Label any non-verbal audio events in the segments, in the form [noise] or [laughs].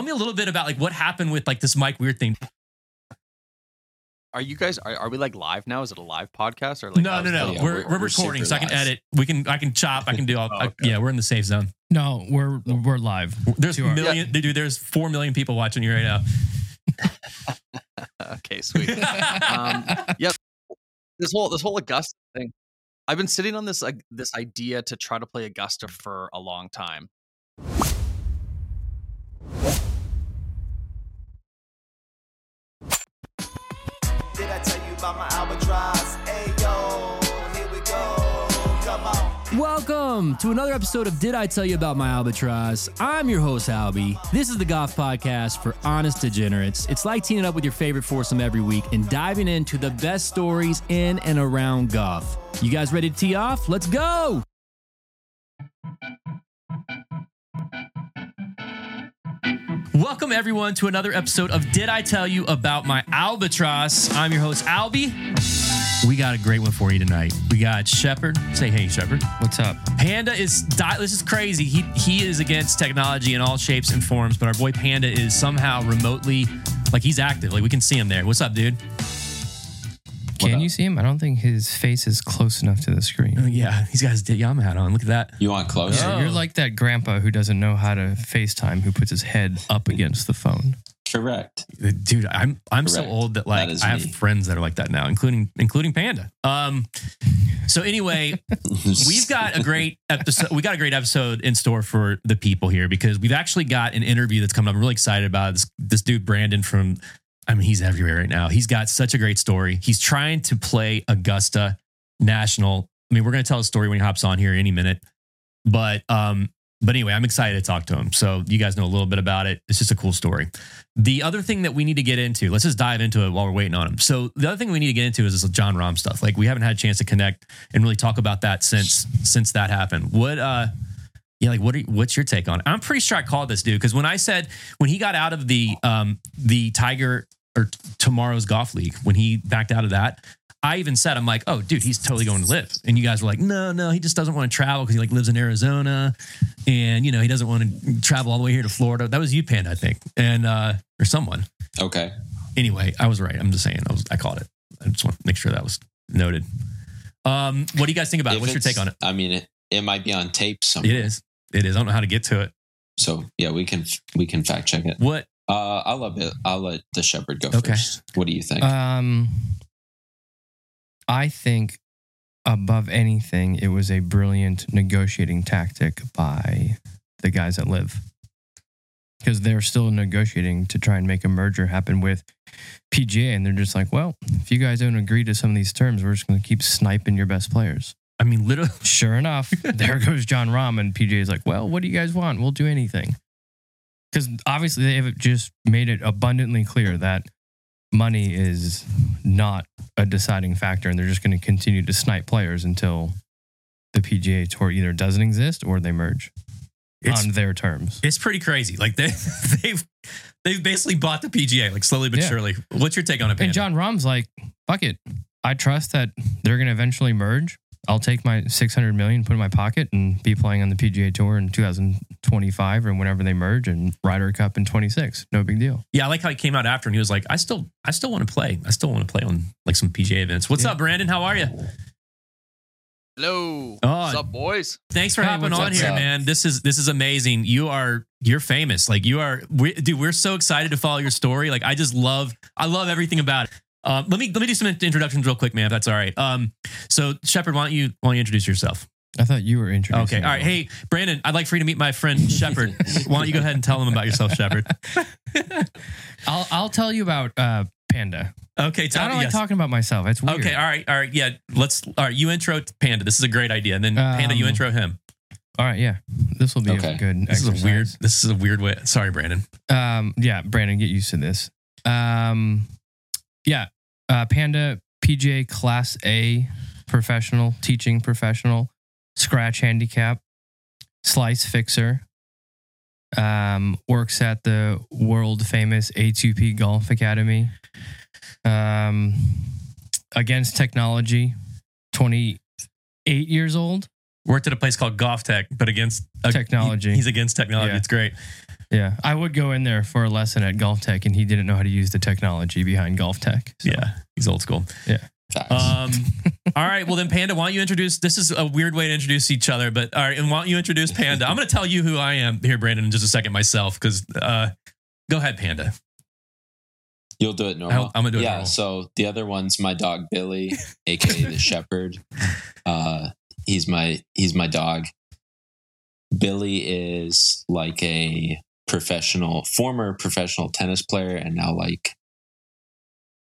tell me a little bit about like what happened with like this Mike Weir thing. Are you guys? Are, are we like live now? Is it a live podcast or like? no, how's no, no. yeah, we're, we're- we're, we're recording, so I can live. edit. We can, I can chop. I can do all. [laughs] Oh, I- yeah, we're in the safe zone. No, we're we're live. There's To our- million, dude. There's four million people watching you right now. [laughs] Okay, sweet. um, [laughs] yep. This whole this whole Augusta thing. I've been sitting on this like this idea to try to play Augusta for a long time. About my albatross? Here we go. Come on. Welcome to another episode of Did I Tell You About My Albatross? I'm your host, Albie. This is the Golf Podcast for honest degenerates. It's like teaming up with your favorite foursome every week and diving into the best stories in and around golf. You guys ready to tee off? Let's go! Welcome everyone to another episode of Did I Tell You About My Albatross? I'm your host Albie. We got a great one for you tonight. We got Shepard. Say hey, Shepard. What's up? Panda is di- this is crazy. He he is against technology in all shapes and forms, but our boy Panda is somehow remotely like he's active. Like we can see him there. What's up, dude? Can up? you see him? I don't think his face is close enough to the screen. Oh, yeah, he's got his Yamaha hat on. Look at that. You want close? Yeah. You're like that grandpa who doesn't know how to FaceTime, who puts his head up against the phone. Correct. dude i'm i'm so old that like That is i have me. friends that are like that now including including panda um so anyway [laughs] we've got a great episode we got a great episode in store for the people here because we've actually got an interview that's coming up i'm really excited about this this dude brandon from i mean he's everywhere right now he's got such a great story he's trying to play augusta national i mean we're going to tell a story when he hops on here any minute but um but anyway, I'm excited to talk to him. So you guys know a little bit about it. It's just a cool story. The other thing that we need to get into, let's just dive into it while we're waiting on him. So the other thing we need to get into is this Jon Rahm stuff. Like we haven't had a chance to connect and really talk about that since since that happened. What uh yeah, like what are, what's your take on it? I'm pretty sure I called this dude because when I said when he got out of the um the Tiger or t- tomorrow's golf league, when he backed out of that, I even said, I'm like, oh, dude, he's totally going to LIV. And you guys were like, no, no, he just doesn't want to travel because he like lives in Arizona, and you know he doesn't want to travel all the way here to Florida. That was you, Panda, I think, and uh, or someone. Okay. Anyway, I was right. I'm just saying, I was, I called it. I just want to make sure that was noted. Um, what do you guys think about it? What's your take on it? I mean, it, it might be on tape somewhere. It is. It is. I don't know how to get to it. So yeah, we can we can fact check it. What? Uh, I'll let it. I'll let the shepherd go Okay. first. What do you think? Um, I think above anything, it was a brilliant negotiating tactic by the guys that LIV. Because they're still negotiating to try and make a merger happen with PGA. And they're just like, well, if you guys don't agree to some of these terms, we're just going to keep sniping your best players. I mean, literally. Sure enough, [laughs] there goes Jon Rahm, and PGA is like, well, what do you guys want? We'll do anything. Because obviously, they have just made it abundantly clear that money is not a deciding factor, and they're just going to continue to snipe players until the PGA Tour either doesn't exist or they merge It's on their terms. it's pretty crazy. Like they [laughs] they've they've basically bought the PGA like slowly but Yeah. surely. What's your take on it, Panda? And Jon Rahm's like, fuck it. I trust that they're going to eventually merge. I'll take my 600 million, put it in my pocket, and be playing on the PGA Tour in 2025 or whenever they merge, and Ryder Cup in 26. No big deal. Yeah, I like how he came out after and he was like, I still I still want to play. I still want to play on like some PGA events. What's Yeah. up, Brandon? How are you? Hello. Oh. What's up, boys? Thanks for Hey, hopping on up, here, Zach? man. This is this is amazing. You are you're famous. Like you are we, dude, we're so excited to follow your story. Like I just love I love everything about it. Um, let me let me do some introductions real quick, man, if that's all right. Um, so Shepard, why don't you why don't you introduce yourself? I thought you were introducing. Okay. All right. Hey, Brandon, I'd like for you to meet my friend Shepard. why don't you go ahead and tell him about yourself, Shepard? [laughs] I'll I'll tell you about uh, Panda. Okay, tell I don't me. like yes. talking about myself. It's weird. Okay, all right, all right, yeah. Let's. All right, you intro Panda. This is a great idea, and then Panda, you Um, intro him. All right. Yeah. This will be Okay. a good. This exercise. is a weird. This is a weird way. Sorry, Brandon. Um, yeah, Brandon, get used to this. Um, yeah, uh, Panda PGA Class A professional, teaching professional, scratch handicap, slice fixer. Um, works at the world famous A2P Golf Academy. Um, against technology, twenty eight years old. Worked at a place called Golf Tech, but against uh, Technology. he- he's against technology. Yeah. It's great. Yeah, I would go in there for a lesson at Golf Tech, and he didn't know how to use the technology behind Golf Tech. So. Yeah, he's old school. Yeah. Um, [laughs] all right. Well, then, Panda, why don't you introduce? This is a weird way to introduce each other, but all right. And why don't you introduce Panda? I'm going to tell you who I am here, Brandon, in just a second myself. Because uh, go ahead, Panda. You'll do it normal. I'll- I'm gonna do it yeah. normal. So the other one's my dog Billy, aka the [laughs] Shepherd. Uh, he's my he's my dog. Billy is like a professional, former professional tennis player, and now like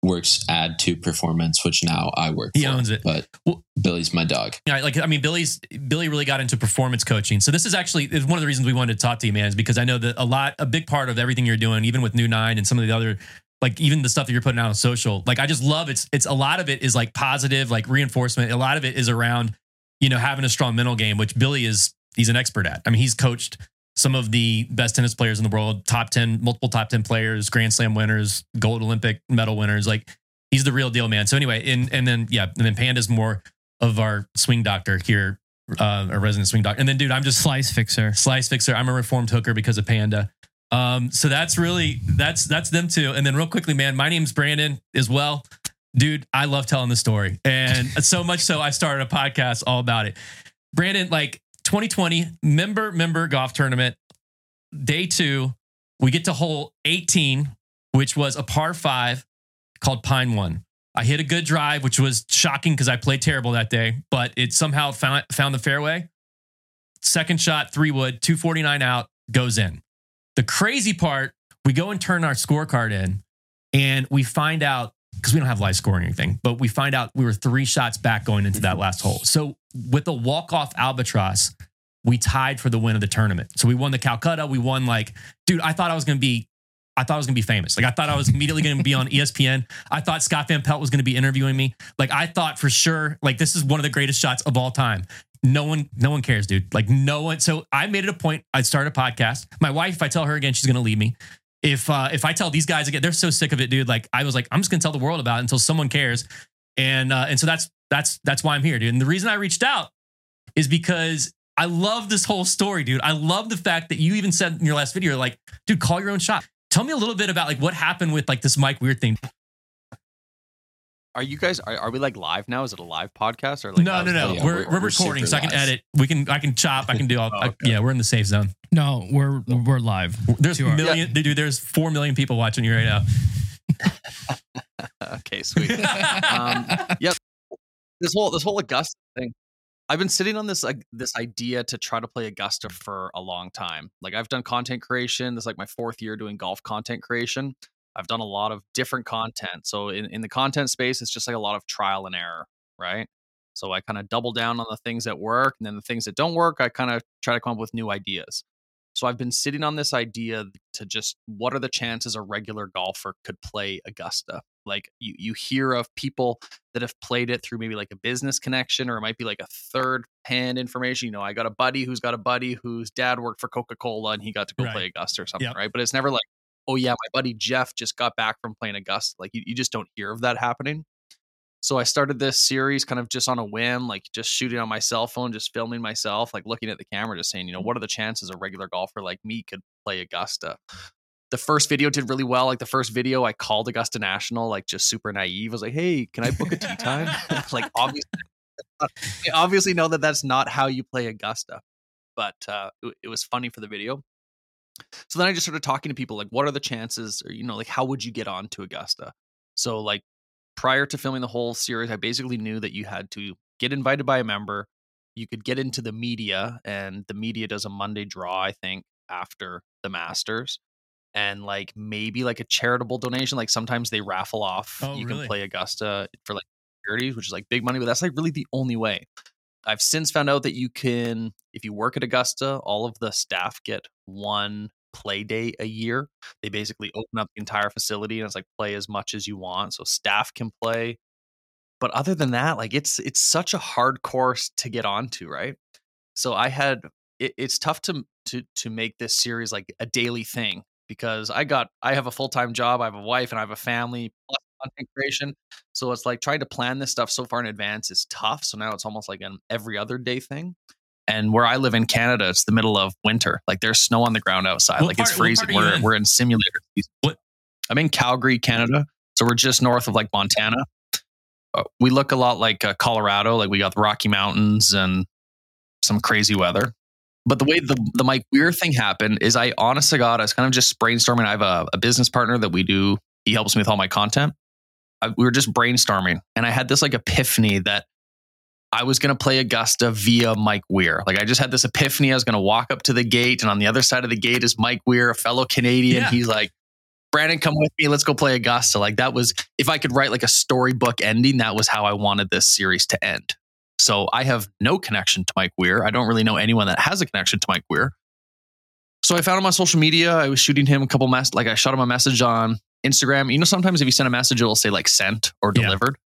works add to performance, which now I work. He for. owns it. But Well- Billy's my dog. Yeah, like I mean, Billy's Billy really got into performance coaching. So this is actually is one of the reasons we wanted to talk to you, man, is because I know that a lot, a big part of everything you're doing, even with New Nine and some of the other, like even the stuff that you're putting out on social, like I just love it's it's a lot of it is like positive, like reinforcement. A lot of it is around, you know, having a strong mental game, which Billy is he's an expert at. I mean, he's coached some of the best tennis players in the world, top ten, multiple top ten players, Grand Slam winners, gold Olympic medal winners. Like he's the real deal, man. So anyway, and and then yeah, and then Panda's more of our swing doctor here, uh, a resident swing doctor. And then, dude, I'm just Slice fixer. slice fixer. I'm a reformed hooker because of Panda. Um, so that's really that's that's them too. And then real quickly, man, my name's Brandon as well. Dude, I love telling the story. And so much so I started a podcast all about it. Brandon, like 2020, member member golf tournament, day two, we get to hole 18, which was a par five called Pine One. I hit a good drive, which was shocking because I played terrible that day, but it somehow found found the fairway. Second shot, three wood, 249 out, goes in. The crazy part, we go and turn our scorecard in, and we find out because we don't have live scoring or anything, but we find out we were three shots back going into that last hole. So with the walk off albatross, we tied for the win of the tournament. So we won the Calcutta. We won like, dude, I thought I was gonna be, I thought I was gonna be famous. Like I thought I was immediately gonna be on ESPN. I thought Scott Van Pelt was gonna be interviewing me. Like I thought for sure, like this is one of the greatest shots of all time. No one, no one cares, dude. Like no one. So I made it a point. I'd start a podcast. My wife, if I tell her again, she's gonna leave me. If uh, if I tell these guys again, they're so sick of it, dude. Like I was like, I'm just gonna tell the world about it until someone cares. And uh, and so that's that's that's why I'm here, dude. And the reason I reached out is because I love this whole story, dude. I love the fact that you even said in your last video, like, dude, call your own shot. Tell me a little bit about like what happened with like this Mike Weir thing. Are you guys? Are, are we like live now? Is it a live podcast or like? no, no, no. yeah, we're, we're- we're, we're recording, so I can live. edit. We can I can chop. I can do all. [laughs] Oh, I- yeah, we're in the safe zone. No, we're we're live. There's To our- million, dude. There's four million people watching you right now. [laughs] okay, sweet. um, yep. This whole this whole Augusta thing. I've been sitting on this like this idea to try to play Augusta for a long time. Like I've done content creation. This is like my fourth year doing golf content creation. I've done a lot of different content. So in, in the content space, it's just like a lot of trial and error, right? So I kind of double down on the things that work, and then the things that don't work, I kind of try to come up with new ideas. So I've been sitting on this idea to just what are the chances a regular golfer could play Augusta? Like you you hear of people that have played it through maybe like a business connection or it might be like a third hand information. You know, I got a buddy who's got a buddy whose dad worked for Coca-Cola and he got to go Right. play Augusta or something, Yep. right? But it's never like, oh yeah, my buddy Jeff just got back from playing Augusta. Like you, you just don't hear of that happening. So I started this series kind of just on a whim, like just shooting on my cell phone, just filming myself, like looking at the camera, just saying, you know, what are the chances a regular golfer like me could play Augusta? The first video did really well. Like the first video, I called Augusta National, like just super naive. I was like, hey, can I book a tee time? [laughs] [laughs] like obviously, [laughs] I obviously know that that's not how you play Augusta, but uh, it, it was funny for the video. So then I just started talking to people like, what are the chances, or you know, like how would you get on to Augusta? So like prior to filming the whole series, I basically knew that you had to get invited by a member. You could get into the media, and the media does a Monday draw, I think, after the Masters. And like maybe like a charitable donation. Like sometimes they raffle off. Oh, you really? can play Augusta for like charities, which is like big money, but that's like really the only way. I've since found out that you can, if you work at Augusta, all of the staff get one play day a year. They basically open up the entire facility and it's like play as much as you want. So staff can play. But other than that, like it's it's such a hard course to get onto, right? So I had it, it's tough to to to make this series like a daily thing because I got I have a full time job, I have a wife, and I have a family plus content creation. So it's like trying to plan this stuff so far in advance is tough. So now it's almost like an every other day thing. And where I live in Canada, it's the middle of winter. Like there's snow on the ground outside. What like part- it's freezing. We're in? we're in simulator. What- I'm in Calgary, Canada. So we're just north of like Montana. Uh, we look a lot like uh, Colorado. Like we got the Rocky Mountains and some crazy weather. But the way the, the Mike Weir thing happened is I honest to God, I was kind of just brainstorming. I have a, a business partner that we do, he helps me with all my content. I, we were just brainstorming and I had this like epiphany that I was going to play Augusta via Mike Weir. Like I just had this epiphany. I was going to walk up to the gate and on the other side of the gate is Mike Weir, a fellow Canadian. Yeah. He's like, Brandon, come with me. Let's go play Augusta. Like that was, if I could write like a storybook ending, that was how I wanted this series to end. So I have no connection to Mike Weir. I don't really know anyone that has a connection to Mike Weir. So I found him on social media. I was shooting him a couple mess like I shot him a message on Instagram. You know, sometimes if you send a message, it'll say like sent or delivered. Yeah.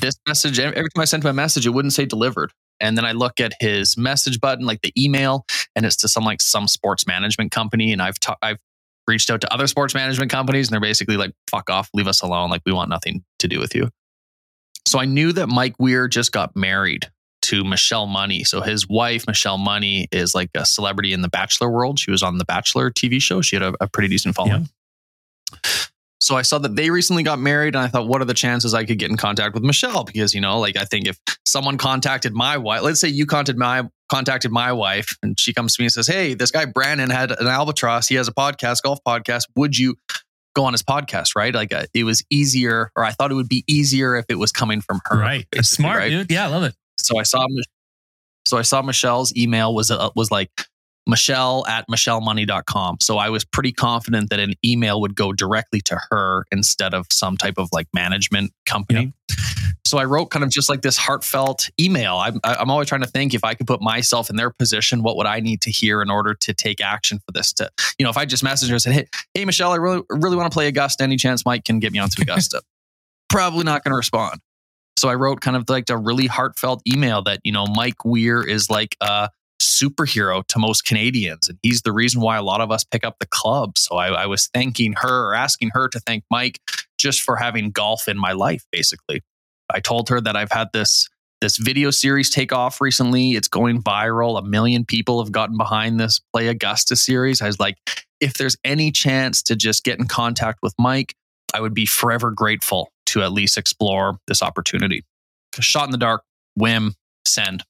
This message, every time I sent him a message, it wouldn't say delivered. And then I look at his message button, like the email, and it's to some like some sports management company. And I've ta- I've reached out to other sports management companies, and they're basically like, "Fuck off, leave us alone. Like we want nothing to do with you." So I knew that Mike Weir just got married to Michelle Money. So his wife, Michelle Money, is like a celebrity in the Bachelor world. She was on the Bachelor TV show. She had a, a pretty decent following. So I saw that they recently got married, and I thought, what are the chances I could get in contact with Michelle? Because you know, like I think if someone contacted my wife, let's say you contacted my contacted my wife, and she comes to me and says, "Hey, this guy Brandon had an albatross. He has a podcast, golf podcast. Would you go on his podcast?" Right? Like uh, it was easier, or I thought it would be easier if it was coming from her. right. It's smart, right? dude. Yeah, I love it. So I saw, so I saw Michelle's email was uh, was like Michelle at michellemoney.com. So I was pretty confident that an email would go directly to her instead of some type of like management company. So I wrote kind of just like this heartfelt email. I'm, I'm always trying to think if I could put myself in their position, what would I need to hear in order to take action for this? To you know, if I just messaged her and said, "Hey, hey, Michelle, I really really want to play Augusta. Any chance Mike can get me onto Augusta?" [laughs] Probably not going to respond. So I wrote kind of like a really heartfelt email that, you know, Mike Weir is like a superhero to most Canadians. And he's the reason why a lot of us pick up the club. So I, I was thanking her or asking her to thank Mike just for having golf in my life, basically. I told her that I've had this this video series take off recently. It's going viral. A million people have gotten behind this Play Augusta series. I was like, if there's any chance to just get in contact with Mike, I would be forever grateful to at least explore this opportunity. Shot in the dark, whim, send.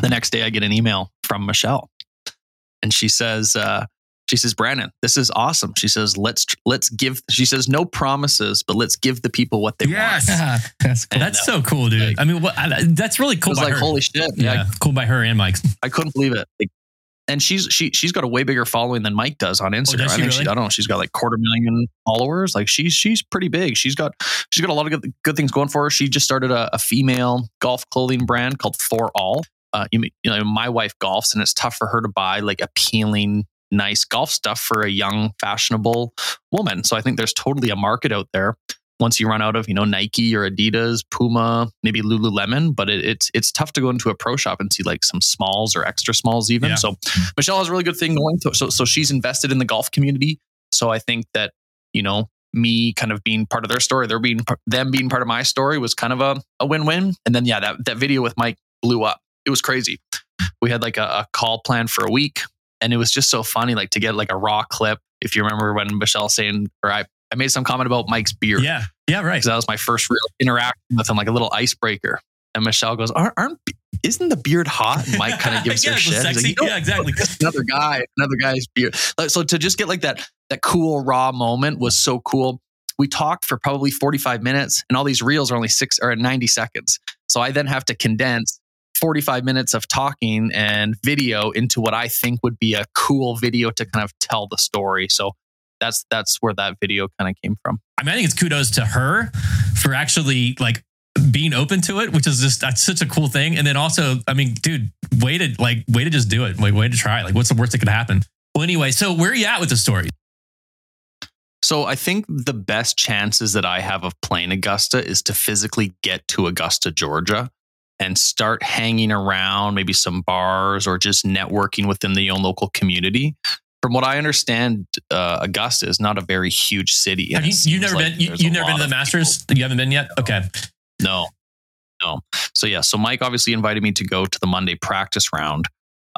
The next day, I get an email from Michelle, and she says, uh, "She says, Brandon, this is awesome." She says, "Let's let's give." She says, "No promises, but let's give the people what they Yes. want." [laughs] That's cool. And, That's uh, so cool, dude. like- I mean, what, I, that's really It cool. was by like, her. holy shit! yeah, Yeah, cool by her and Mike's. I couldn't believe it. Like, and she's she she's got a way bigger following than Mike does on Instagram. does I she think she. I don't know. She's got like quarter million followers. Like she's she's pretty big. She's got she's got a lot of good, good things going for her. She just started a, a female golf clothing brand called For All. Uh, you, know, my wife golfs, and it's tough for her to buy like appealing, nice golf stuff for a young, fashionable woman. So I think there's totally a market out there. Once you run out of, you know, Nike or Adidas, Puma, maybe Lululemon, but it, it's it's tough to go into a pro shop and see like some smalls or extra smalls even. Yeah. So Michelle has a really good thing going. To, so so she's invested in the golf community. So I think that you know me kind of being part of their story, they're being them being part of my story was kind of a, a win win. And then yeah, that that video with Mike blew up. It was crazy. We had like a, a call plan for a week, and it was just so funny, like to get like a raw clip. If you remember when Michelle saying, or I, I made some comment about Mike's beard Yeah, yeah, right. because that was my first real interaction with him, like a little icebreaker. And Michelle goes, "Aren't, aren't isn't the beard hot?" And Mike kind of [laughs] gives yeah, her shit. Like. "You know, yeah, exactly. another guy, another guy's beard. Like, So to just get like that that cool raw moment was so cool. We talked for probably 45 minutes and all these reels are only six or 90 seconds. So I then have to condense 45 minutes of talking and video into what I think would be a cool video to kind of tell the story. So that's that's where that video kind of came from. I mean, I think it's kudos to her for actually like being open to it, which is just that's such a cool thing. And then also, I mean, dude, way to like way to just do it. Like way to try. Like, what's the worst that could happen? Well, anyway, so where are you at with the story? So I think the best chances that I have of playing Augusta is to physically get to Augusta, Georgia and start hanging around maybe some bars or just networking within the own local community. From what I understand, uh, Augusta is not a very huge city. Have you, you seems never like been? You, you've never been to the Masters? You haven't been yet? Okay. No, No. So yeah, so Mike obviously invited me to go to the Monday practice round.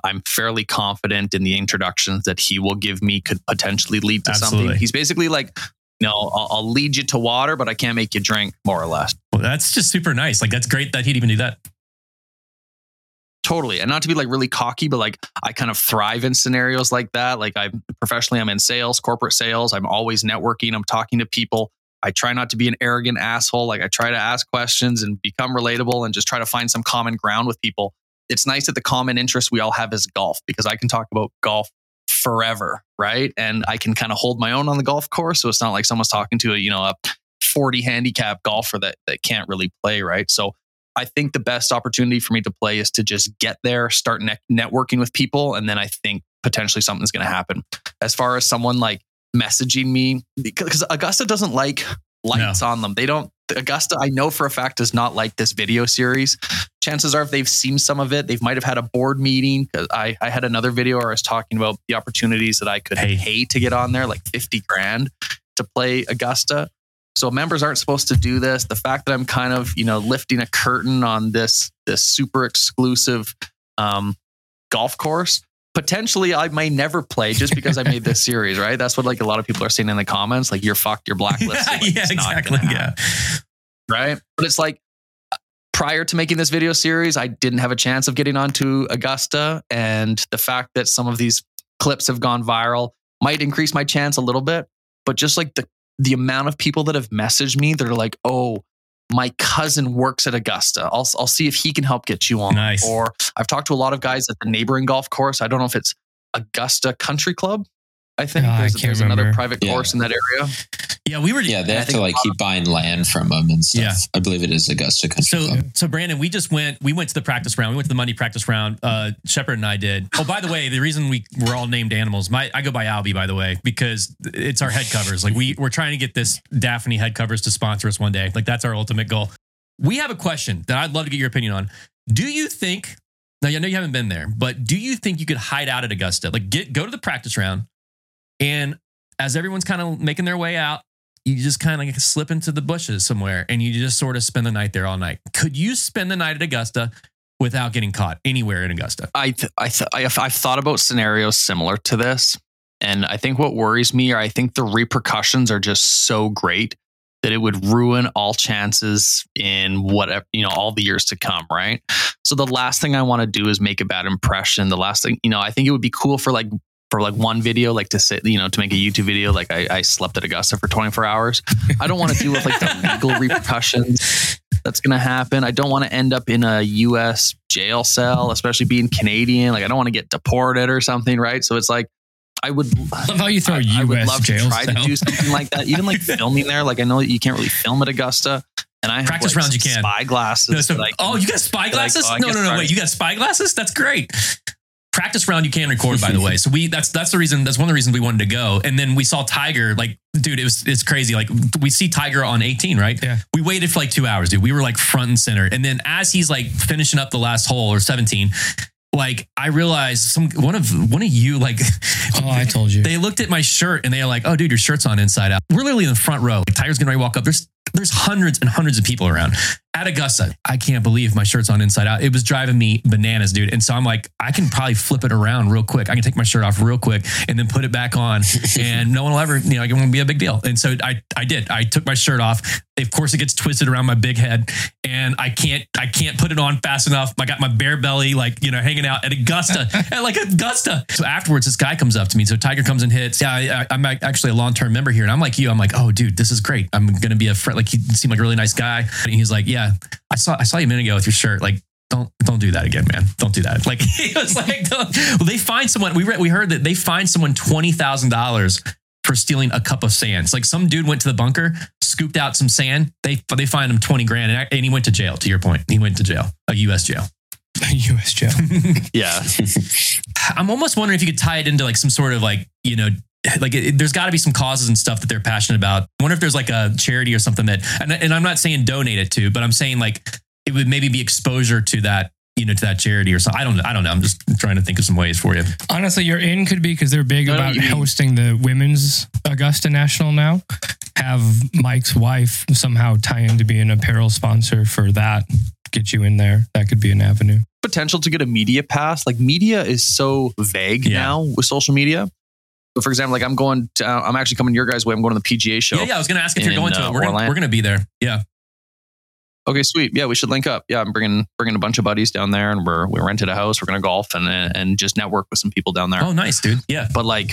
I'm fairly confident in the introductions that he will give me could potentially lead to Absolutely. something. He's basically like, no, I'll, I'll lead you to water, but I can't make you drink, more or less. Well, that's just super nice. Like that's great that he'd even do that. Totally. And not to be like really cocky, but like I kind of thrive in scenarios like that. Like I'm professionally, I'm in sales, corporate sales. I'm always networking. I'm talking to people. I try not to be an arrogant asshole. Like I try to ask questions and become relatable and just try to find some common ground with people. It's nice that the common interest we all have is golf because I can talk about golf forever, right? And I can kind of hold my own on the golf course. So it's not like someone's talking to a, you know, a 40 handicap golfer that, that can't really play, right? So I think the best opportunity for me to play is to just get there, start ne- networking with people, and then I think potentially something's going to happen. As far as someone like messaging me, because Augusta doesn't like lights on them. They don't. Augusta, I know for a fact, does not like this video series. Chances are, if they've seen some of it, they might have had a board meeting. Because I, I had another video where I was talking about the opportunities that I could Hey. pay to get on there, like fifty grand to play Augusta. So members aren't supposed to do this. The fact that I'm kind of, you know, lifting a curtain on this this super exclusive um, golf course, potentially I may never play just because I made this [laughs] series, right? That's what like a lot of people are saying in the comments, like you're fucked, you're [laughs] blacklisted. Like, yeah, it's exactly. Yeah. right? But it's like prior to making this video series, I didn't have a chance of getting onto Augusta, and the fact that some of these clips have gone viral might increase my chance a little bit. But just like the the amount of people that have messaged me that are like, "Oh, my cousin works at Augusta. I'll I'll see if he can help get you on." Nice. Or I've talked to a lot of guys at the neighboring golf course. I don't know if it's Augusta Country Club. I think Ah, I there's, can't there's another private Yeah. course in that area. Yeah, we were. Yeah, they have to like keep buying land from them and stuff. Yeah. I believe it is Augusta Country So, Club. so Brandon, we just went. We went to the practice round. We went to the Monday practice round. Uh, Shepard and I did. Oh, by the way, the reason we we're all named animals. My I go by Albie, by the way, because it's our head covers. Like we we're trying to get this Daphne head covers to sponsor us one day. Like that's our ultimate goal. We have a question that I'd love to get your opinion on. Do you think? Now I know you haven't been there, but do you think you could hide out at Augusta? Like get go to the practice round, and as everyone's kind of making their way out, you just kind of like slip into the bushes somewhere and you just sort of spend the night there all night. Could you spend the night at Augusta without getting caught anywhere in Augusta? I th- I th- I've, I've thought about scenarios similar to this, and I think what worries me are I think the repercussions are just so great that it would ruin all chances in whatever you know all the years to come. Right. So the last thing I want to do is make a bad impression. The last thing you know, I think it would be cool for like for like one video, like to sit, you know, to make a YouTube video, like I, I slept at Augusta for 24 hours. I don't want to deal with like the legal [laughs] repercussions that's going to happen. I don't want to end up in a US jail cell, especially being Canadian. Like I don't want to get deported or something, right? So it's like I would Love how you throw I, U.S. I would love jail to try cell. to do something like that. Even like [laughs] filming there. Like I know that you can't really film at Augusta. And I have Practice like, rounds you can. spy glasses. No, so- oh, you got spy like, glasses? oh, I no, no, no. Wait, you got spy glasses? That's great. Practice round you can record, by the way. So we that's that's the reason that's one of the reasons we wanted to go. And then we saw Tiger, like, dude, it was it's crazy. Like we see Tiger on 18, right? Yeah. We waited for like two hours, dude. We were like front and center. And then as he's like finishing up the last hole or 17, like I realized some one of one of you like Oh, I told you. they looked at my shirt and they're like, "Oh, dude, your shirt's on inside out." We're literally in the front row. Like, Tiger's to walk up. There's there's hundreds and hundreds of people around at Augusta. I can't believe my shirt's on inside out. It was driving me bananas, dude. And so I'm like, I can probably flip it around real quick. I can take my shirt off real quick and then put it back on, [laughs] and no one will ever, you know, it won't be a big deal. And so I I did. I took my shirt off. Of course, it gets twisted around my big head, and I can't I can't put it on fast enough. I got my bare belly like you know hanging out at Augusta [laughs] at like Augusta. So afterwards, this guy comes up to me. So Tiger comes and hits. Yeah, I, I'm actually a long term member here, and I'm like you. I'm like, oh, dude, this is great. I'm gonna be a friend. Like he seemed like a really nice guy, and he's like, yeah, I saw I saw you a minute ago with your shirt. Like don't don't do that again, man. Don't do that. Like [laughs] he was like, don't. well, they find someone. We read, we heard that they find someone twenty thousand dollars for stealing a cup of sand. It's like some dude went to the bunker, scooped out some sand. They they find him twenty grand, and, and he went to jail. To your point, he went to jail, a U.S. jail. [laughs] A U.S. jail. [laughs] yeah. I'm almost wondering if you could tie it into like some sort of like you know. Like it, there's got to be some causes and stuff that they're passionate about. I wonder if there's like a charity or something that, and, and I'm not saying donate it to, but I'm saying like it would maybe be exposure to that, you know, to that charity or something. I don't, I don't know. I'm just trying to think of some ways for you. Honestly, your in could be because they're big No, no, about hosting the women's Augusta National now. Have Mike's wife somehow tie in to be an apparel sponsor for that get you in there. That could be an avenue. potential to get a media pass. Like media is so vague Yeah. now with social media. For example, like I'm going to, uh, I'm actually coming your guys' way. I'm going to the PGA show. Yeah, yeah. I was gonna ask if you're going to uh, it. We're gonna, Orlando. we're gonna be there. Yeah. Okay, sweet. Yeah, we should link up. Yeah, I'm bringing bringing a bunch of buddies down there, and we're we rented a house. We're gonna golf and and just network with some people down there. Oh, nice, dude. Yeah. But like,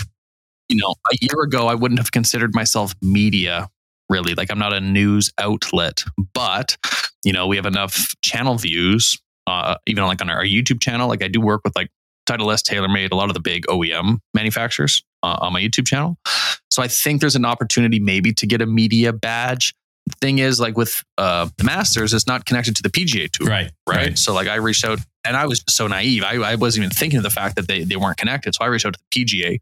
you know, a year ago, I wouldn't have considered myself media really. Like, I'm not a news outlet, but you know, we have enough channel views, uh, even like on our YouTube channel. Like, I do work with like Titleist, TaylorMade, a lot of the big OEM manufacturers uh, on my YouTube channel. So I think there's an opportunity maybe to get a media badge. The thing is, like with uh, the Masters, it's not connected to the PGA Tour Right. right? So like I reached out and I was just so naive. I, I wasn't even thinking of the fact that they, they weren't connected. So I reached out to the PGA,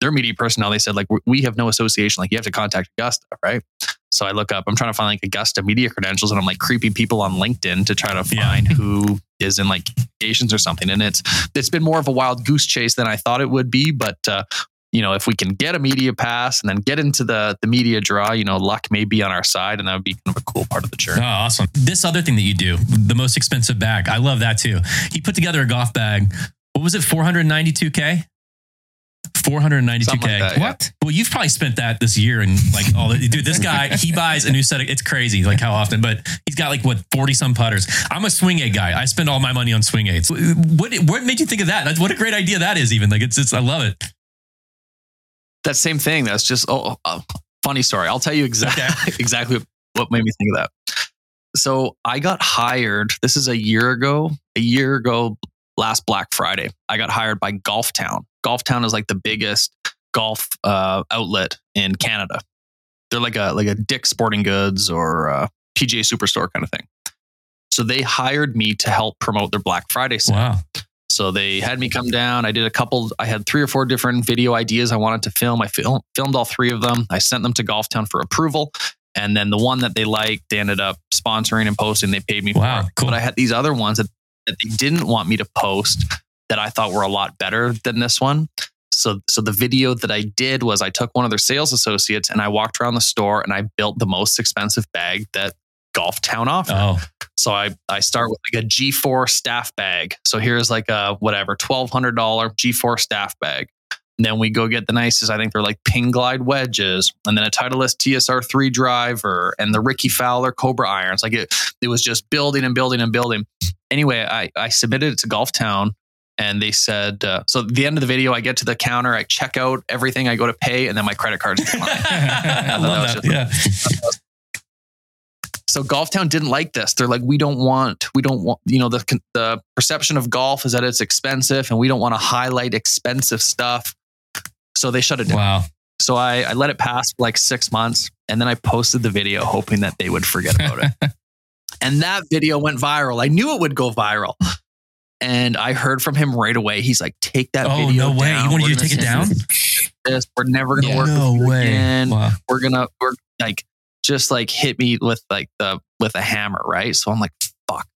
their media personnel. They said like, "We- we have no association. Like you have to contact Augusta, right? So I look up, I'm trying to find like Augusta media credentials and I'm like creeping people on LinkedIn to try to Yeah. find who is in like Asians or something. And it's, it's been more of a wild goose chase than I thought it would be. But, uh, you know, if we can get a media pass and then get into the the media draw, you know, luck may be on our side, and that would be kind of a cool part of the Oh, journey. awesome. This other thing that you do, the most expensive bag. I love that too. He put together a golf bag. What was it? 492K? 492K. Something like that, yeah. What? Well, you've probably spent that this year and like all the dude. This guy, he [laughs] buys a new set of. It's crazy, like how often, but he's got like what forty some putters. I'm a swing aid guy. I spend all my money on swing aids. What what made you think of that? That's what a great idea that is. Even like it's it's I love it. that same thing. That's just oh, oh, oh funny story. I'll tell you exactly [laughs] exactly what made me think of that. So I got hired. This is a year ago. A year ago, last Black Friday, I got hired by Golf Town. Golf Town is like the biggest golf uh, outlet in Canada. They're like a like a Dick Sporting Goods or uh, PGA Superstore kind of thing. So they hired me to help promote their Black Friday sale. Wow. So they had me come down. I did a couple. I had three or four different video ideas I wanted to film. I film, filmed all three of them. I sent them to Golf Town for approval, and then the one that they liked, they ended up sponsoring and posting. They paid me Wow, for it. cool. But I had these other ones that, that they didn't want me to post that I thought were a lot better than this one. So, so the video that I did was I took one of their sales associates and I walked around the store and I built the most expensive bag that Golf Town offered. Oh, So I, I start with like a G/FORE staff bag. So here's like a whatever, $1,200 G/FORE staff bag. And then we go get the nicest, I think they're like Ping glide wedges, and then a Titleist TSR3 driver and the Rickie Fowler Cobra irons. Like it, it was just building and building and building. Anyway, I, I submitted it to Golf Town and they said, uh, so the end of the video, I get to the counter, I check out everything, I go to pay, and then my credit card's declined. [laughs] I love was that. Yeah. so golf town didn't like this they're like we don't want we don't want you know the the perception of golf is that it's expensive and we don't want to highlight expensive stuff so they shut it down Wow. so I, I let it pass for like six months and then i posted the video hoping that they would forget about it [laughs] and that video went viral i knew it would go viral and i heard from him right away he's like take that Oh video no way! down. You wanted We're you to take it down? this. we're never gonna Yeah. work No with way! again Wow. we're gonna we're like just like hit me with like the with a hammer, right? So I'm like, fuck.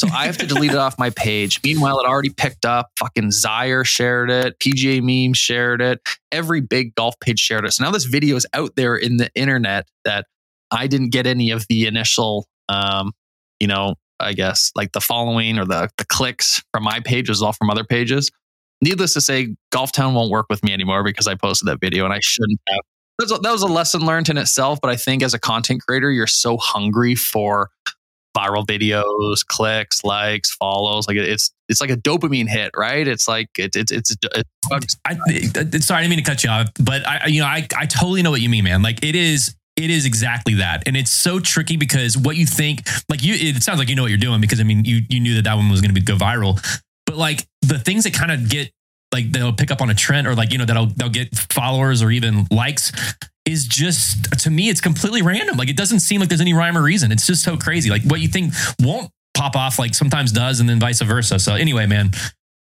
So I have to delete it off my page. Meanwhile, it already picked up. Fucking Zaire shared it. PGA meme shared it. Every big golf page shared it. So now this video is out there in the internet that I didn't get any of the initial um, you know, I guess like the following or the the clicks from my page was all from other pages. Needless to say, Golf Town won't work with me anymore because I posted that video and I shouldn't have that's a, that was a lesson learned in itself. But I think as a content creator, you're so hungry for viral videos, clicks, likes, follows. Like it's it's like a dopamine hit, right? It's like it, it, it's it's sorry, I didn't mean to cut you off, but I- you know, I, I totally know what you mean, man. Like it is, it is exactly that, and it's so tricky because what you think, like you, it sounds like you know what you're doing because I mean, you you knew that that one was going to be go viral, but like the things that kind of get like they'll pick up on a trend or like you know that'll they'll get followers or even likes is just to me it's completely random. Like it doesn't seem like there's any rhyme or reason. It's just so crazy. Like what you think won't pop off, like sometimes does, and then vice versa. So anyway, man.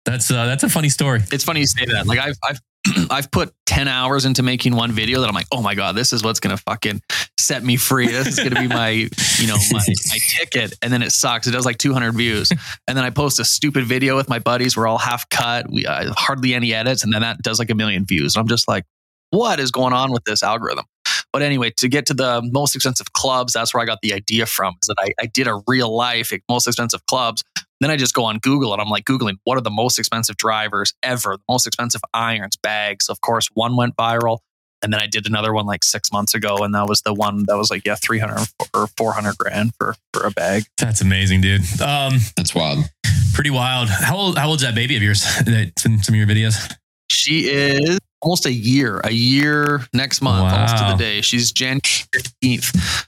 That's uh, that's a funny story. It's funny you say that. Like I've I've [clears throat] I've put ten hours into making one video that I'm like, oh my god, this is what's gonna fucking set me free. This is gonna be my you know my, my [laughs] ticket, and then it sucks. It does like 200 views, and then I post a stupid video with my buddies. We're all half cut. We uh, hardly any edits, and then that does like a million views. And I'm just like, what is going on with this algorithm? But anyway, to get to the most expensive clubs, that's where I got the idea from. Is that I, I did a real life most expensive clubs. Then I just go on Google and I'm like Googling what are the most expensive drivers ever, the most expensive irons, bags. Of course, one went viral. And then I did another one like six months ago, and that was the one that was like, yeah, 300 or 400 grand for, for a bag. That's amazing, dude. Um, That's wild. pretty wild. How old? How old's that baby of yours? [laughs] That's in some of your videos. She is almost a year, a year next month, almost to the day. She's January 15th.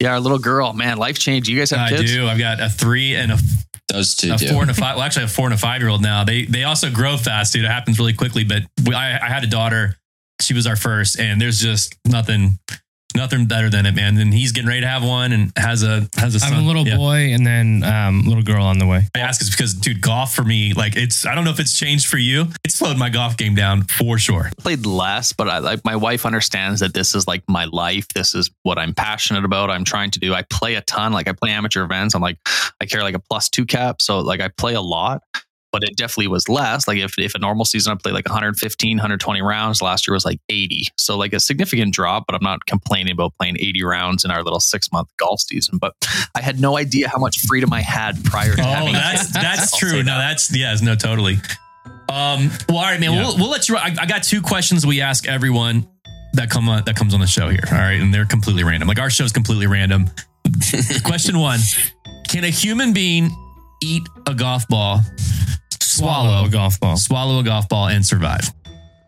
Yeah, our little girl, man, life changed. You guys have I kids? do. I've got a three and a, Those two a do. four and a five. Well, actually, a four and a five year old now. They they also grow fast, dude. It happens really quickly. But we, I, I had a daughter. She was our first, and there's just nothing, nothing better than it, man. And he's getting ready to have one, and has a has a I son. have a little Yeah. boy and then um, little girl on the way. I ask is because, dude, golf for me, like it's. I don't know if it's changed for you. It slowed my golf game down for sure. played less, but I like my wife understands that this is like my life. This is what I'm passionate about. I'm trying to do. I play a ton. Like I play amateur events. I'm like I carry like a plus two cap, so like I play a lot. But it definitely was less. Like if, if a normal season I played like 115, 120 rounds, last year was like 80. So like a significant drop, but I'm not complaining about playing 80 rounds in our little six month golf season. But I had no idea how much freedom I had prior to Oh, having that's that's true. say No, that. that's yes, no, totally. Um, well, all right, man. Yeah. We'll, we'll let you. I, I got two questions we ask everyone that come on that comes on the show here. All right, and they're completely random. Like our show is completely random. [laughs] Question one: Can a human being eat a golf ball, swallow a golf ball. swallow a golf ball, and survive?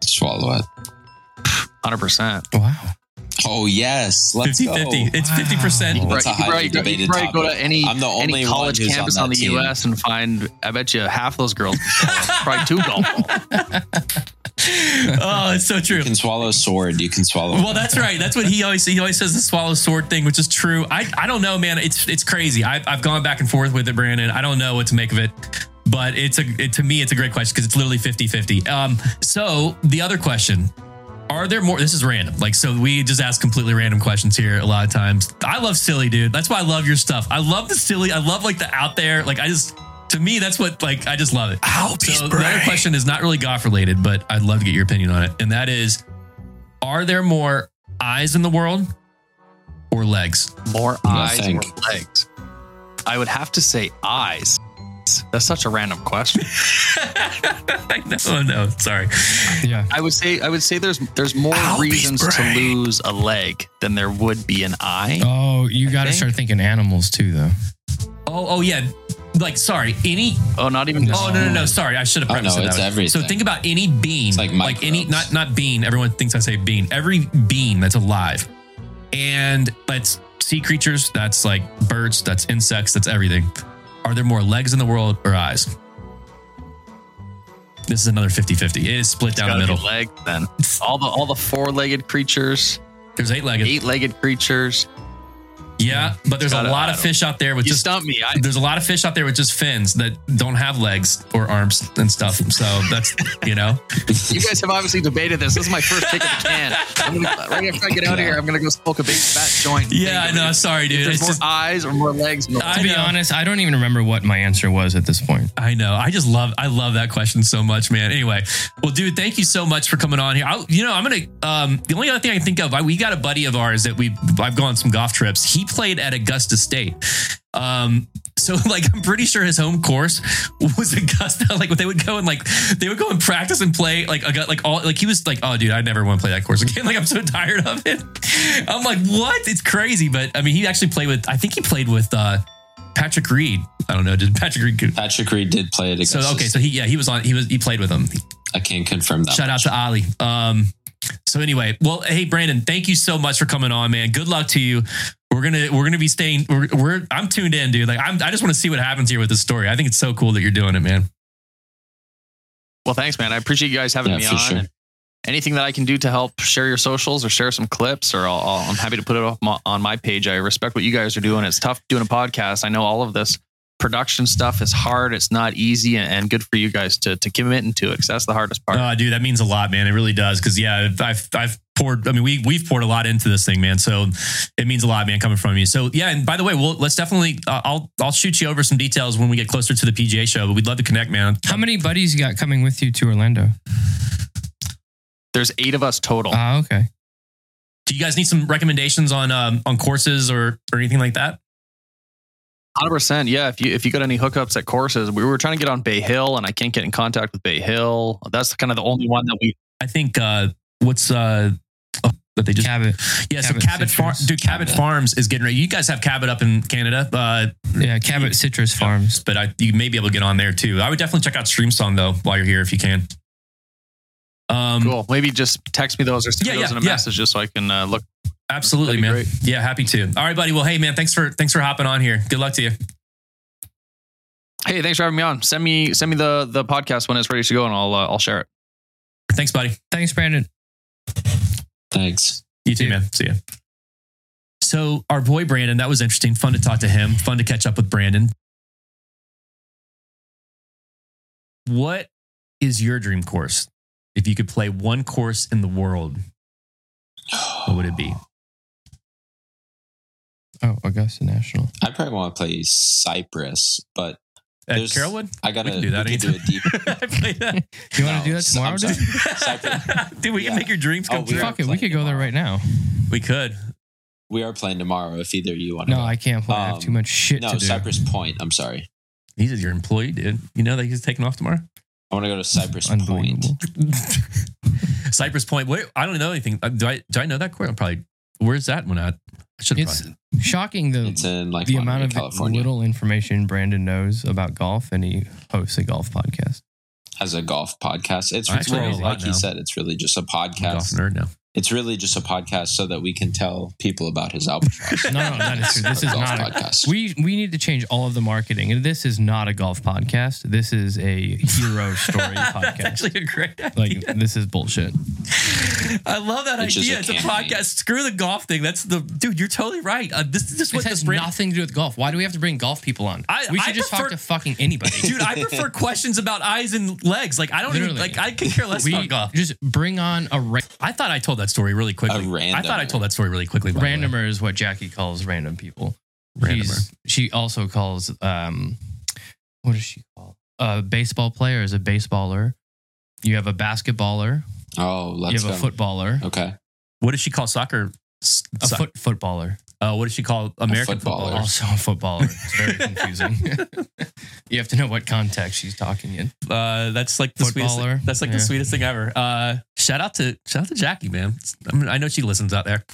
Swallow it. 100%. Wow. Oh yes, let's 50 go. 50. It's 50%. Oh, that's a You could probably go- you debated could probably go to any, I'm the any only college one campus on on, the team. U.S. and find, I bet you half those girls probably two golf balls. [laughs] oh, it's so true. You can swallow a sword. You can swallow. Well, that's right. That's what he always he always says the swallow sword thing, which is true. I I don't know, man. It's it's crazy. I've I've gone back and forth with it, Brandon. I don't know what to make of it. But it's a it, to me it's a great question because it's literally 50-50. Um so the other question are there more this is random. Like so we just ask completely random questions here a lot of times. I love silly dude. That's why i love your stuff. I love the silly i love like the out there. Like i just to me that's what like i just love it. So the other question is not really golf related but i'd love to get your opinion on it. And that is are there more eyes in the world or legs? More eyes or legs? I would have to say eyes. That's such a random question. [laughs] I know, no, sorry. Yeah. I would say I would say there's there's more reasons to lose a leg than there would be an eye. Oh, you got to think- start thinking animals too, though. Oh, oh yeah. Like, sorry, any. Oh, not even. Oh no, no, no. Sorry, I should have Oh, prefaced no, it that it's way. everything. So think about any bean, It's like like any, not not bean. Everyone thinks I say bean. Every bean that's alive, and that's sea creatures. That's like birds. That's insects. That's everything. Are there more legs in the world or eyes? This is another 50-50. It is split down the middle. leg then. All the all the four legged creatures, There's eight legged. eight legged creatures. Yeah, but there's a Gotta- lot of fish out there with You just stumped me. I, there's a lot of fish out there with just fins that don't have legs or arms and stuff. So that's you know. [laughs] you guys have obviously debated this. This is my first kick of the can. I'm gonna, right after I get out of here, I'm gonna go smoke a big fat joint. Yeah, I know. Sorry, dude. There's It's more just, eyes or more legs. No. I To be know. honest, I don't even remember what my answer was at this point. I know. I just love. I love that question so much, man. Anyway, well, dude, thank you so much for coming on here. I, you know, I'm gonna. Um, the only other thing I can think of, I, we got a buddy of ours that we I've gone on some golf trips. He played at Augusta State. Um, so [laughs] like I'm pretty sure his home course was [laughs] Augusta. Like they would go and like they would go and practice and play like I got like all like he was like, oh dude, I never want to play that course again. [laughs] Like I'm so tired of it. I'm like, what? It's crazy. But I mean, he actually played with. I think he played with uh Patrick Reed. I don't know. Did Patrick Reed? Patrick Reed did play it. So okay, so he yeah he was on he was he played with him. I can't confirm that. Shout out to Ali. Um, so anyway, well, hey Brandon, thank you so much for coming on, man. Good luck to you. We're gonna we're gonna be staying. We're, we're I'm tuned in, dude. Like I'm I just want to see what happens here with this story. I think it's so cool that you're doing it, man. Well, thanks, man. I appreciate you guys having Yeah, me on. sure. Anything that I can do to help share your socials or share some clips, or I'll, I'll, I'm happy to put it up my, on my page. I respect what you guys are doing. It's tough doing a podcast. I know all of this production stuff is hard. It's not easy, and, and good for you guys to to commit into it because that's the hardest part. Oh, dude, that means a lot, man. It really does. Because yeah, I've I've poured. I mean, we we've poured a lot into this thing, man. So it means a lot, man, coming from you. So yeah, and by the way, we'll let's definitely. Uh, I'll I'll shoot you over some details when we get closer to the PGA show. But we'd love to connect, man. How many buddies you got coming with you to Orlando? There's eight of us total. Ah, okay. Do you guys need some recommendations on um, on courses or or anything like that? Hundred percent. Yeah. If you if you got any hookups at courses, we were trying to get on Bay Hill, and I can't get in contact with Bay Hill. That's kind of the only one that we. I think uh, what's uh, oh, that they just Cabot. yeah. So Cabot Cabot Farm, dude. Cabot Cabot. Farms is getting ready. You guys have Cabot up in Canada, uh, Yeah, Cabot Citrus Farms. but I, you may be able to get on there too. I would definitely check out Streamsong though while you're here if you can. Um, Cool. Maybe just text me those or send Yeah, me those yeah, in a yeah. message just so I can uh, look. Absolutely, man. great. Yeah, happy to. All right, buddy. Well, hey, man, thanks for thanks for hopping on here. Good luck to you. Hey, thanks for having me on. Send me send me the the podcast when it's ready to go, and I'll uh, I'll share it. Thanks, buddy. Thanks, Brandon. Thanks. You too, man. See ya. So our boy Brandon, that was interesting. Fun to talk to him. Fun to catch up with Brandon. What is your dream course? If you could play one course in the world, what would it be? Oh, Augusta National. I probably want to play Cypress, but At There's- Carrollwood? I gotta We can do that we could do anytime. a deep. [laughs] I play that. You want to do that tomorrow, dude? [laughs] sorry. Dude, we can make your dreams Oh, come we true. Fuck it, we could go there right now. We could. We are playing tomorrow. If either of you want to. No, I can't play. I have Um, too much shit no to do. Cypress Point. I'm sorry. He's your employee, dude. You know that he's taking off tomorrow? I want to go to Cypress Point. Unbelievable. [laughs] Cypress Point. Wait, I don't know anything. Uh, Do I? Do I know that course? I'm probably. Where's that one at? I should have. It's shocking the It's in like the amount of California. little information Brandon knows about golf, and he hosts a golf podcast. As a golf podcast. It's I actually really, know a like he now. said. It's really just a golf podcast. nerd now. It's really just a podcast so that we can tell people about his albatross. [laughs] No, no, that is true. This is not a, podcast. we we need to change all of the marketing. And this is not a golf podcast. This is a hero [laughs] story podcast. That's actually a great idea. Like this is bullshit. I love that It's just idea. a It's a campaign. podcast. Screw the golf thing. That's the dude. You're totally right. Uh, this, this is what This this has brand. nothing to do with golf. Why do we have to bring golf people on? I- we I should just prefer- talk to fucking anybody. [laughs] Dude, I prefer questions about eyes and legs. Like I don't even, like. I can care less we about golf. just bring on a ra- I thought I told that story really quickly. I thought I told that story really quickly. by the way. randomer is what Jackie calls random people. Randomer. She's, she also calls um, what does she call? A baseball player is a baseballer. You have a basketballer. Oh, you let's have a go. footballer. Okay. What does she call soccer? S- A so- foot footballer. Uh, what does she call American footballer. football? Also a footballer. It's very [laughs] confusing. [laughs] you have to know what context she's talking in. Uh, that's like the sweetest. Footballer. Thing. That's like the sweetest thing ever. Uh, shout out to shout out to Jackie, man. I, mean, I know she listens out there.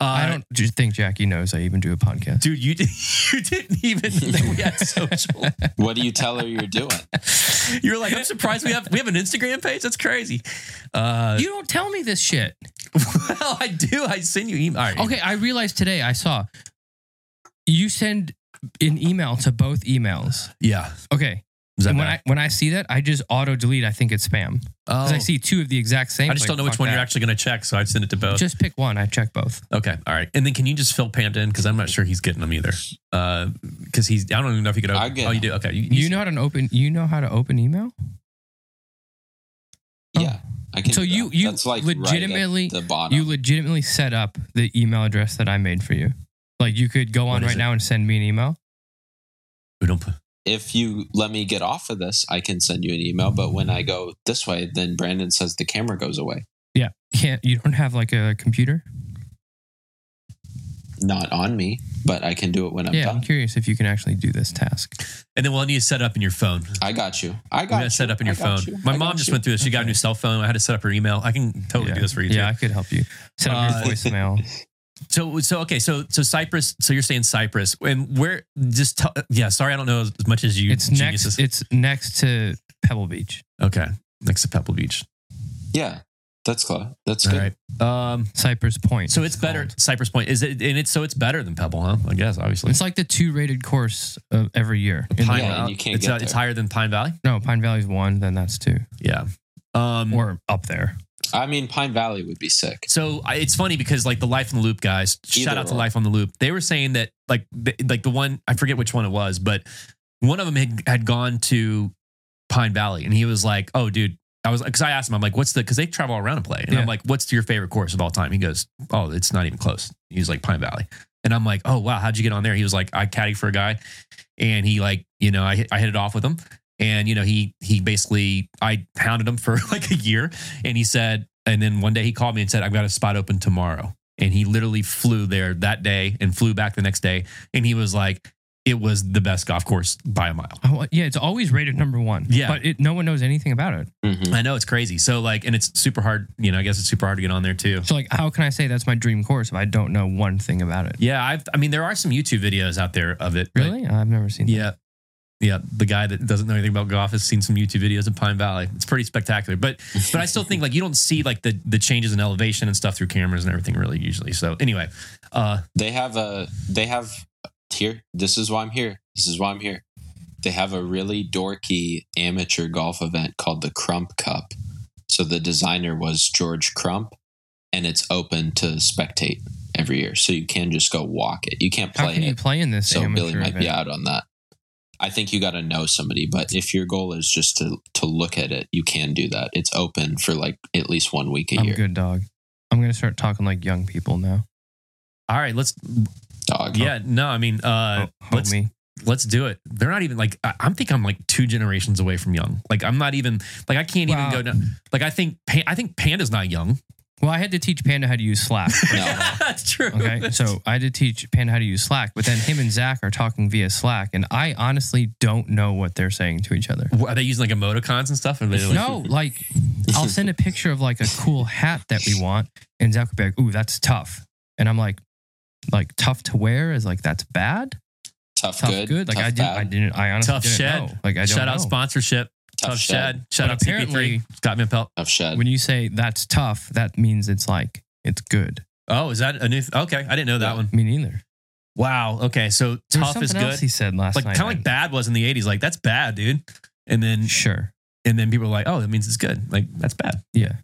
Uh, I don't just think Jackie knows I even do a podcast. dude. You did, [laughs] you didn't even know we had social. [laughs] What do you tell her you're doing? You're like, I'm surprised we have we have an Instagram page. That's crazy. Uh, You don't tell me this shit. [laughs] well, I do. I send you email. All right. Okay, I realized today I saw you send an email to both emails. Yeah. Okay. Is that And when bad? I when I see that, I just auto delete. I think it's spam oh, because I see two of the exact same. I just like, don't know which fuck one you're actually going to check, so I'd send it to both. Just pick one. I check both. okay. All right. And then can you just fill Panda in because I'm not sure he's getting them either. Uh, because he's I don't even know if he could open. I get oh, you do. Okay. You, You know how to open. You know how to open email. Oh. Yeah, I can. So you- you That's like legitimately- right the bottom. You legitimately set up the email address that I made for you. Like you could go on right it? now and send me an email. We don't put. If you let me get off of this, I can send you an email. But when I go this way, then Brandon says the camera goes away. Yeah. Can't you don't have like a computer? Not on me, but I can do it when I'm yeah, I'm curious if you can actually do this task. And then we'll need to set up in your phone. I got you. I got got you. set up in your phone. you. My mom got just you. went through this. She got a new cell phone. I had to set up her email. I can totally yeah. do this for you. Yeah, I could help you. Set up Uh, your voicemail. [laughs] So so okay. So so Cypress. So you're saying Cypress, and where? Just tell, yeah. Sorry, I don't know as much as you. It's geniuses. next. It's next to Pebble Beach. okay. Next to Pebble Beach. Yeah, that's close. That's All good. right. Um. Cypress Point. So it's better. called. Cypress Point is it? And it's so it's better than Pebble, huh? I guess obviously. It's like the two rated course of every year. In the Pine Yeah, world. Valley. you can't it's, get uh, it's higher than Pine Valley. No, Pine Valley's one. Then that's two, Yeah. Um. or up there. I mean, Pine Valley would be sick. So I, it's funny because like the Life on the Loop guys, shout out to or. Life on the Loop. They were saying that like th- like the one I forget which one it was, but one of them had, had gone to Pine Valley, and he was like, "Oh, dude." I was because I asked him, I'm like, "What's the?" Because they travel around and play, and Yeah. I'm like, "What's your favorite course of all time?" He goes, "Oh, it's not even close." He was like, "Pine Valley," and I'm like, "Oh wow, how'd you get on there?" He was like, "I caddy for a guy, and he like, you know, I hit- I hit it off with him, and you know, he he basically I hounded him for [laughs] like a year, and he said, and then one day he called me and said, I've got a spot open tomorrow. and he literally flew there that day and flew back the next day, and he was like, it was the best golf course by a mile. Oh, yeah, it's always rated number one. Yeah. but it, no one knows anything about it. Mhm. I know it's crazy. So like, and it's super hard. You know, I guess it's super hard to get on there too. So like, how can I say that's my dream course if I don't know one thing about it? Yeah, I've, I mean, there are some YouTube videos out there of it. but- Really, I've never seen. that. Yeah. Yeah, the guy that doesn't know anything about golf has seen some YouTube videos of Pine Valley. It's pretty spectacular, but but I still think like you don't see like the the changes in elevation and stuff through cameras and everything really usually. So anyway, uh, They have a they have here. This is why I'm here. This is why I'm here. They have a really dorky amateur golf event called the Crump Cup. So the designer was George Crump, and it's open to spectate every year. So you can just go walk it. You can't play. How play can you it. play in this So Billy might event? be out on that. I think you got to know somebody, but if your goal is just to to look at it, you can do that. It's open for like at least one week a I'm year. good, dog. I'm gonna start talking like young people now. all right, let's Dog. yeah, no, I mean, uh, Oh, let's homie. let's do it. They're not even like I, I'm think I'm like two generations away from young. Like I'm not even like I can't Wow. even go down. Like I think I think Panda's not young. Well, I had to teach Panda how to use Slack. [laughs] No. [laughs] That's true. Okay, so I had to teach Panda how to use Slack, but then him and Zach are talking via Slack, and I honestly don't know what they're saying to each other. are they using like emoticons and stuff? Are like, No, like I'll send a picture of like a cool hat that we want, and Zach will be like, "Ooh, that's tough," and I'm like, "Like tough to wear is like that's bad, Tough, tough good. good." Like tough, I didn't, I didn't, I honestly Tough didn't shed. know. Like I don't Shout out sponsorship. Tough, Tuff Shed. Shed. Shout But out CP3. apparently- Scott Van Pelt. Tuff Shed. When you say that's tough, that means it's like it's good. Oh, is that a new? Th- okay, I didn't know that Yeah. one. Me neither. Wow. Okay, so There was tough is good. he said last Like night. kind of like bad was in the '80s. Like that's bad, dude. And then Sure. and then people are like, oh, that means it's good. Like that's bad. Yeah.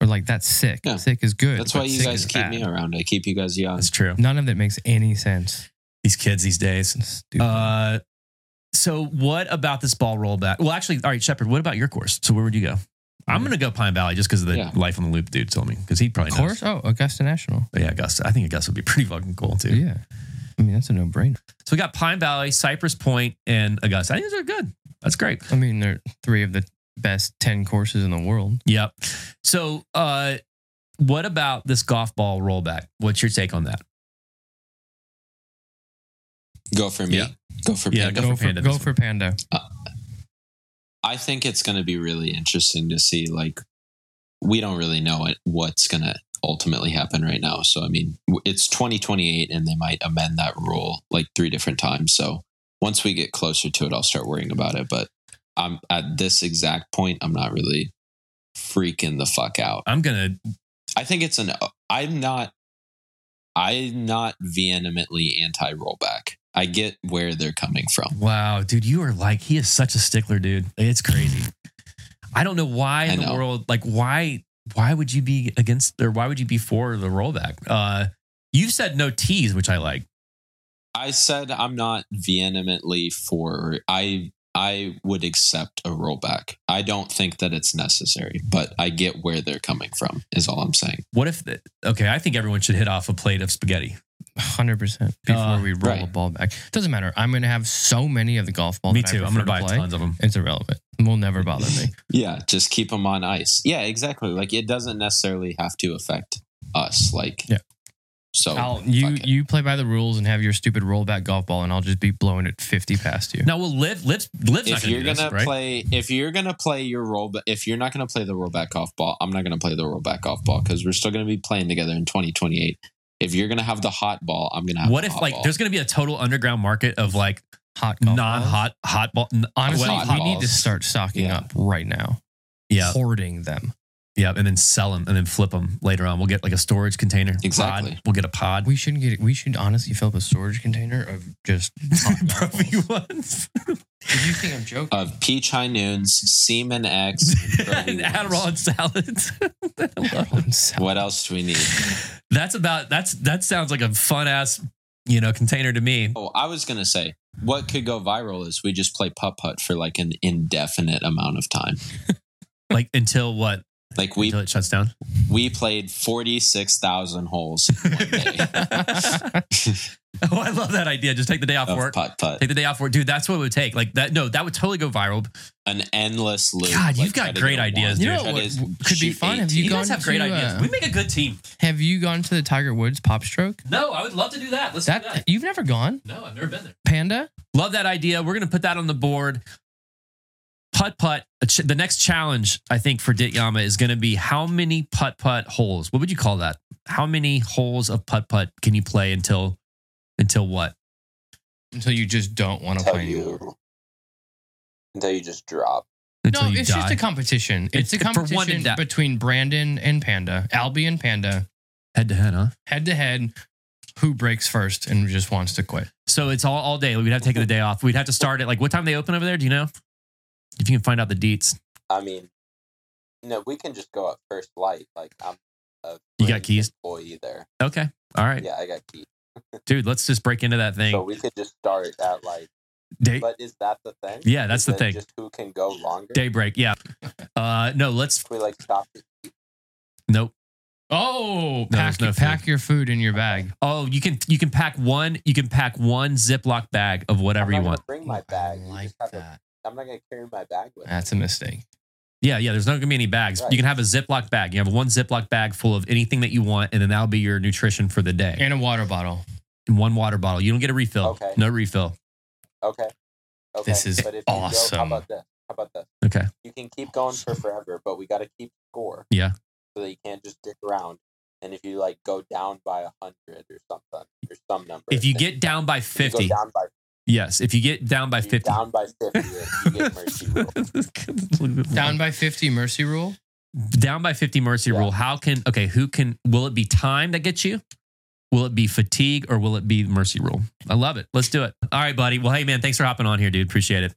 Or like that's sick. Yeah. Sick is good. That's why you guys keep bad. me around. I keep you guys young. That's true. None of that makes any sense. These kids these days. Uh, so what about this ball rollback? Well, actually, all right, Shepard. What about your course? So where would you go? I'm gonna go Pine Valley just because of the Yeah. life on the loop dude told me because he probably of knows. course. Oh, Augusta National. But yeah, Augusta. I think Augusta would be [laughs] pretty fucking cool too. Yeah. I mean, that's a no brainer. So we got Pine Valley, Cypress Point, and Augusta. I think those are good. That's great. I mean, they're three of the best 10 courses in the world. Yep. So, uh, what about this golf ball rollback? What's your take on that? Go for me. Yeah. Go for Yeah, Panda. Go Go, for for, Panda go for Panda. Uh, I think it's going to be really interesting to see. Like, we don't really know it, what's going to ultimately happen right now. So, I mean, it's 2028 and they might amend that rule like three different times. So, once we get closer to it, I'll start worrying about it. But I'm at this exact point, I'm not really freaking the fuck out. I'm gonna. I think it's an, uh, I'm not, I'm not vehemently anti rollback. I get where they're coming from. Wow, dude, you are like he is such a stickler, dude. It's crazy. I don't know why in the world, like why, why would you be against or why would you be for the rollback? Uh, you said no teas, which I like. I said I'm not vehemently for I I would accept a rollback. I don't think that it's necessary, but I get where they're coming from is all I'm saying. What if? The, okay, I think everyone should hit off a plate of spaghetti. 100% before Uh, we roll a right. ball back. Doesn't matter. I'm going to have so many of the golf balls. Me too. I'm gonna buy play. tons of them. It's irrelevant. It will never bother me. [laughs] Yeah, just keep them on ice. Yeah, exactly. Like it doesn't necessarily have to affect us like Yeah. So I'll, you it. you play by the rules and have your stupid rollback golf ball, and I'll just be blowing it 50 past you. Now we'll live. Lives not if gonna you're this, gonna right? play if you're gonna play your roll if you're not gonna play the rollback golf ball i'm not gonna play the rollback golf ball because we're still gonna be playing together in 2028 if you're gonna have the hot ball i'm gonna have what the if hot like ball. there's gonna be a total underground market of like Hot non-hot hot ball? Honestly, hot we need to start stocking Yeah. up right now. yeah, Hoarding them. Yeah, and then sell them and then flip them later on. We'll get like a storage container. pod. Exactly. We'll get a pod. We shouldn't get. We should honestly fill up a storage container of just [laughs] hot golf Profi balls. ones. Did you think I'm joking? of peach high noons semen x [laughs] and and Proby [laughs] Adderall and salads. what else do we need that's about that's that sounds like a fun ass you know container to me. oh i was gonna say what could go viral is we just play putt putt for like an indefinite amount of time Like until what? Like we until it shuts down. we played 46000 holes one day [laughs] Oh, I love that idea. Just take the day off of work. putt putt. Take the day off work, dude. That's what it would take. Like that. No, that would totally go viral. An endless loop. God, you've like, got great go ideas, one, dude. You know what could be shoot fun? Have 18. You gone guys have great to, ideas. uh, we make a good team. Have you gone to the Tiger Woods PopStroke? No, I would love to do that. Let's do That that. you've never gone, No, I've never been there. Panda? Love that idea. We're gonna put that on the board. Putt putt. ch- The next challenge, I think, for Dityama is going to be how many putt putt holes. What would you call that? How many holes of putt putt can you play until until what? Until you just don't want to Until play anymore. you, until you just drop. Until no, you it's die? just a competition. It's, It's a for one to competition die. between Brandon and Panda, Albie and Panda, head to head, huh? head to head. Who breaks first and just wants to quit? So it's all all day. We'd have to take the day off. We'd have to start at like what time they open over there? Do you know? If you can find out the deets. I mean, no, we can just go at first light. Like I'm a You got keys? employee there. Okay. All right. Yeah, I got keys. [laughs] Dude, let's just break into that thing. So we could just start at like. Day But is that the thing? Yeah, that's Is the thing. Just who can go longer? daybreak. Yeah. Uh no, let's If we like stop. nope. Oh, No, pack, there's no pack your food in your bag. Oh, you can you can pack one you can pack one Ziploc bag of whatever I'm you want. Bring my bag. I like just have that. I'm not gonna carry my bag with. me. That's a mistake. Yeah, yeah. There's not gonna be any bags. Right. You can have a Ziploc bag. You have one Ziploc bag full of anything that you want, and then that'll be your nutrition for the day. And a water bottle. And one water bottle. You don't get a refill. Okay. No refill. Okay. Okay. This is but if You go, awesome. how about this? How about this? Okay. You can keep going for forever, but we got to keep score. Yeah. So that you can't just dick around. And if you like go down by a hundred or something or some number, If you get down by if you go fifty, down by yes. If you get down by if you fifty, down by fifty, you get mercy [laughs] rule. Down by 50 mercy rule. down by 50 mercy Yeah. rule how can okay who can will it be time that gets you will it be fatigue or will it be mercy rule i love it let's do it all right buddy well hey man thanks for hopping on here dude appreciate it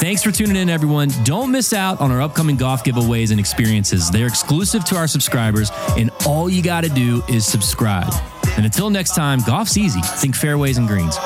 Thanks for tuning in, everyone. Don't miss out on our upcoming golf giveaways and experiences. They're exclusive to our subscribers, and all you got to do is subscribe. And until next time, golf's easy. Think fairways and greens.